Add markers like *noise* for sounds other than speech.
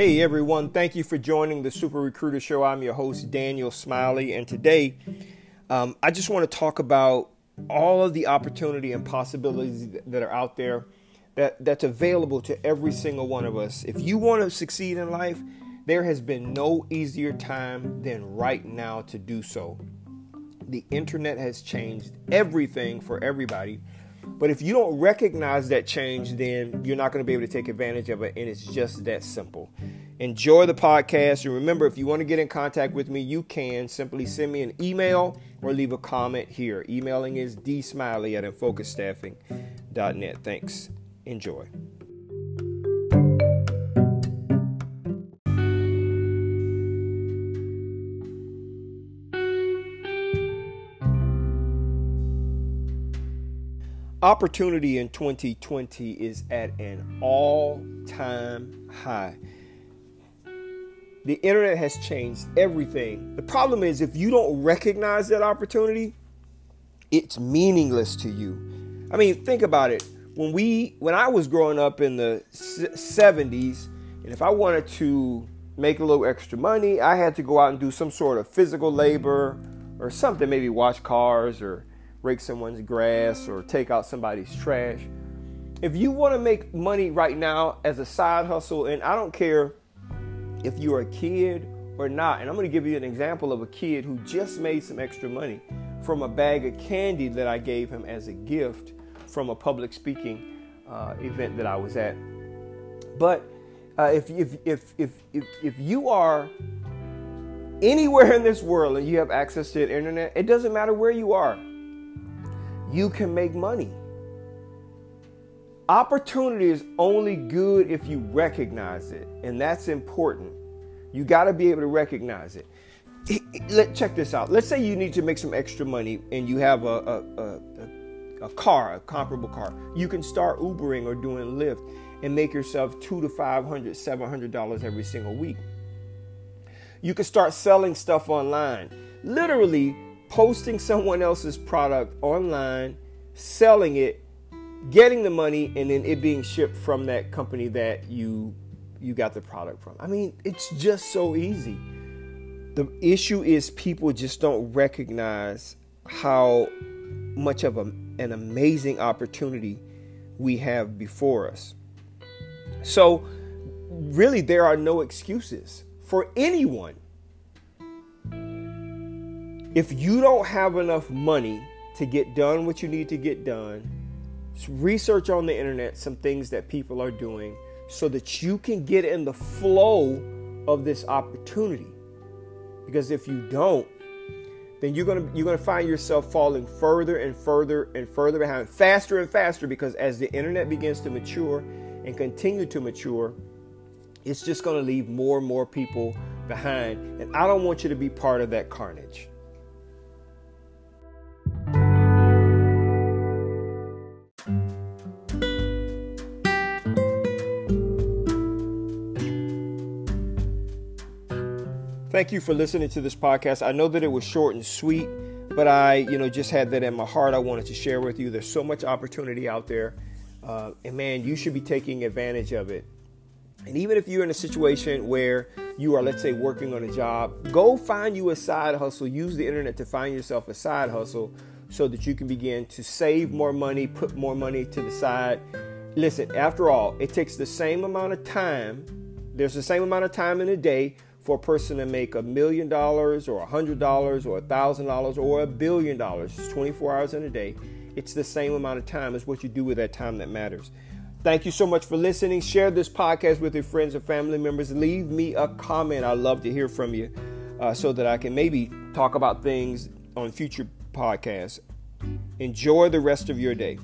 Hey everyone, thank you for joining the Super Recruiter Show. I'm your host, Daniel Smiley, and today um, I just want to talk about all of the opportunity and possibilities that are out there that, that's available to every single one of us. If you want to succeed in life, there has been no easier time than right now to do so. The internet has changed everything for everybody. But if you don't recognize that change, then you're not going to be able to take advantage of it. And it's just that simple. Enjoy the podcast. And remember, if you want to get in contact with me, you can simply send me an email or leave a comment here. Emailing is dsmiley at infocusstaffing.net. Thanks. Enjoy. Opportunity in 2020 is at an all time high. The internet has changed everything. The problem is, if you don't recognize that opportunity, it's meaningless to you. I mean, think about it. When we, when I was growing up in the 70s, and if I wanted to make a little extra money, I had to go out and do some sort of physical labor or something, maybe wash cars or rake someone's grass or take out somebody's trash. If you want to make money right now as a side hustle, and I don't care if you're a kid or not, and I'm going to give you an example of a kid who just made some extra money from a bag of candy that I gave him as a gift from a public speaking uh, event that I was at. But uh, if, if, if, if, if, if you are anywhere in this world and you have access to the internet, it doesn't matter where you are you can make money. Opportunity is only good if you recognize it, and that's important. You got to be able to recognize it. Let check this out. Let's say you need to make some extra money, and you have a a, a, a car, a comparable car. You can start Ubering or doing Lyft, and make yourself two to five hundred, seven hundred dollars every single week. You can start selling stuff online. Literally, posting *laughs* someone else's product online, selling it, getting the money, and then it being shipped from that company that you you got the product from. I mean, it's just so easy. The issue is people just don't recognize how much of a, an amazing opportunity we have before us. So, really, there are no excuses for anyone if you don't have enough money to get done what you need to get done, research on the internet some things that people are doing so that you can get in the flow of this opportunity. Because if you don't, then you're gonna you're gonna find yourself falling further and further and further behind, faster and faster. Because as the internet begins to mature and continue to mature, it's just gonna leave more and more people behind. And I don't want you to be part of that carnage. Thank you for listening to this podcast. I know that it was short and sweet, but I, you know, just had that in my heart. I wanted to share with you. There's so much opportunity out there, uh, and man, you should be taking advantage of it. And even if you're in a situation where you are, let's say, working on a job, go find you a side hustle. Use the internet to find yourself a side hustle so that you can begin to save more money, put more money to the side. Listen, after all, it takes the same amount of time. There's the same amount of time in a day for a person to make a million dollars or a hundred dollars or a thousand dollars or a billion dollars. It's 24 hours in a day. It's the same amount of time as what you do with that time that matters. Thank you so much for listening. Share this podcast with your friends and family members. Leave me a comment. i love to hear from you uh, so that I can maybe talk about things on future podcasts. Enjoy the rest of your day.